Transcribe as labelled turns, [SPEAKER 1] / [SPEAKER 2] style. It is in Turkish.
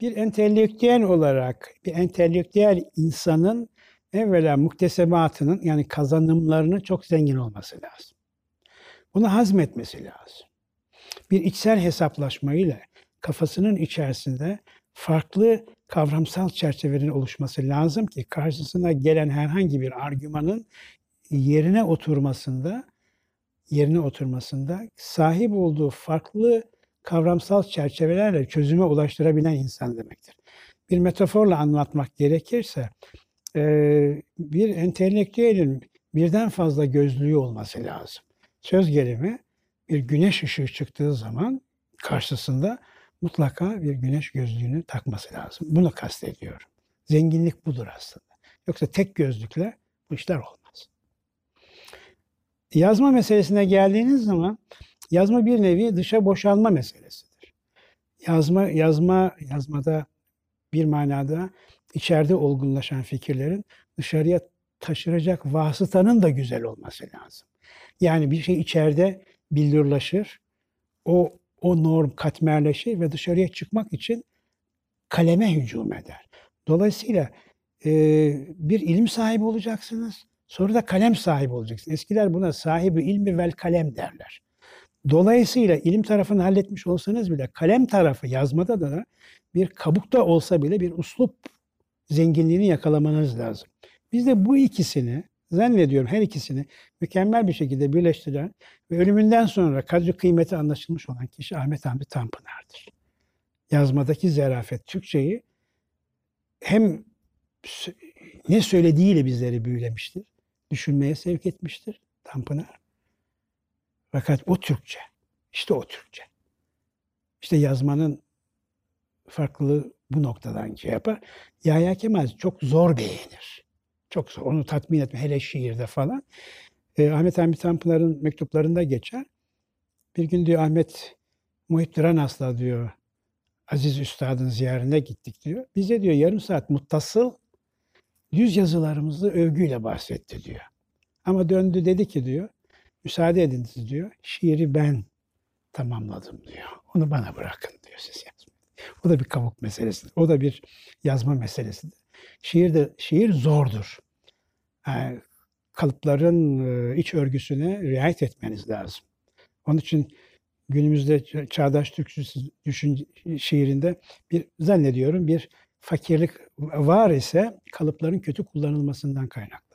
[SPEAKER 1] bir entelektüel olarak bir entelektüel insanın evvela muktesebatının yani kazanımlarının çok zengin olması lazım. Bunu hazmetmesi lazım. Bir içsel hesaplaşmayla kafasının içerisinde farklı kavramsal çerçevelerin oluşması lazım ki karşısına gelen herhangi bir argümanın yerine oturmasında yerine oturmasında sahip olduğu farklı kavramsal çerçevelerle çözüme ulaştırabilen insan demektir. Bir metaforla anlatmak gerekirse bir entelektüelin birden fazla gözlüğü olması lazım. Söz gelimi bir güneş ışığı çıktığı zaman karşısında mutlaka bir güneş gözlüğünü takması lazım. Bunu kastediyorum. Zenginlik budur aslında. Yoksa tek gözlükle bu işler olmaz. Yazma meselesine geldiğiniz zaman yazma bir nevi dışa boşalma meselesidir. Yazma yazma yazmada bir manada içeride olgunlaşan fikirlerin dışarıya taşıracak vasıtanın da güzel olması lazım. Yani bir şey içeride billurlaşır, o o norm katmerleşir ve dışarıya çıkmak için kaleme hücum eder. Dolayısıyla e, bir ilim sahibi olacaksınız, sonra da kalem sahibi olacaksınız. Eskiler buna sahibi ilmi vel kalem derler. Dolayısıyla ilim tarafını halletmiş olsanız bile kalem tarafı yazmada da bir kabukta olsa bile bir uslup zenginliğini yakalamanız lazım. Biz de bu ikisini zannediyorum her ikisini mükemmel bir şekilde birleştiren ve ölümünden sonra kadri kıymeti anlaşılmış olan kişi Ahmet Hamdi Tanpınar'dır. Yazmadaki zerafet Türkçeyi hem ne söylediğiyle bizleri büyülemiştir, düşünmeye sevk etmiştir Tanpınar. Fakat o Türkçe, işte o Türkçe. İşte yazmanın farklılığı bu noktadan şey yapar. Yahya Kemal çok zor beğenir. Çok zor. Onu tatmin etme. Hele şiirde falan. E, Ahmet Hamit Tanpınar'ın mektuplarında geçer. Bir gün diyor Ahmet Muhit Ranas'la diyor Aziz Üstad'ın ziyaretine gittik diyor. Bize diyor yarım saat muttasıl yüz yazılarımızı övgüyle bahsetti diyor. Ama döndü dedi ki diyor müsaade ediniz diyor. Şiiri ben tamamladım diyor. Onu bana bırakın diyor siz yazmayın. O da bir kabuk meselesidir. O da bir yazma meselesidir. Şiir de şiir zordur. Yani kalıpların iç örgüsüne riayet etmeniz lazım. Onun için günümüzde çağdaş Türk düşün şiirinde bir zannediyorum bir fakirlik var ise kalıpların kötü kullanılmasından kaynak.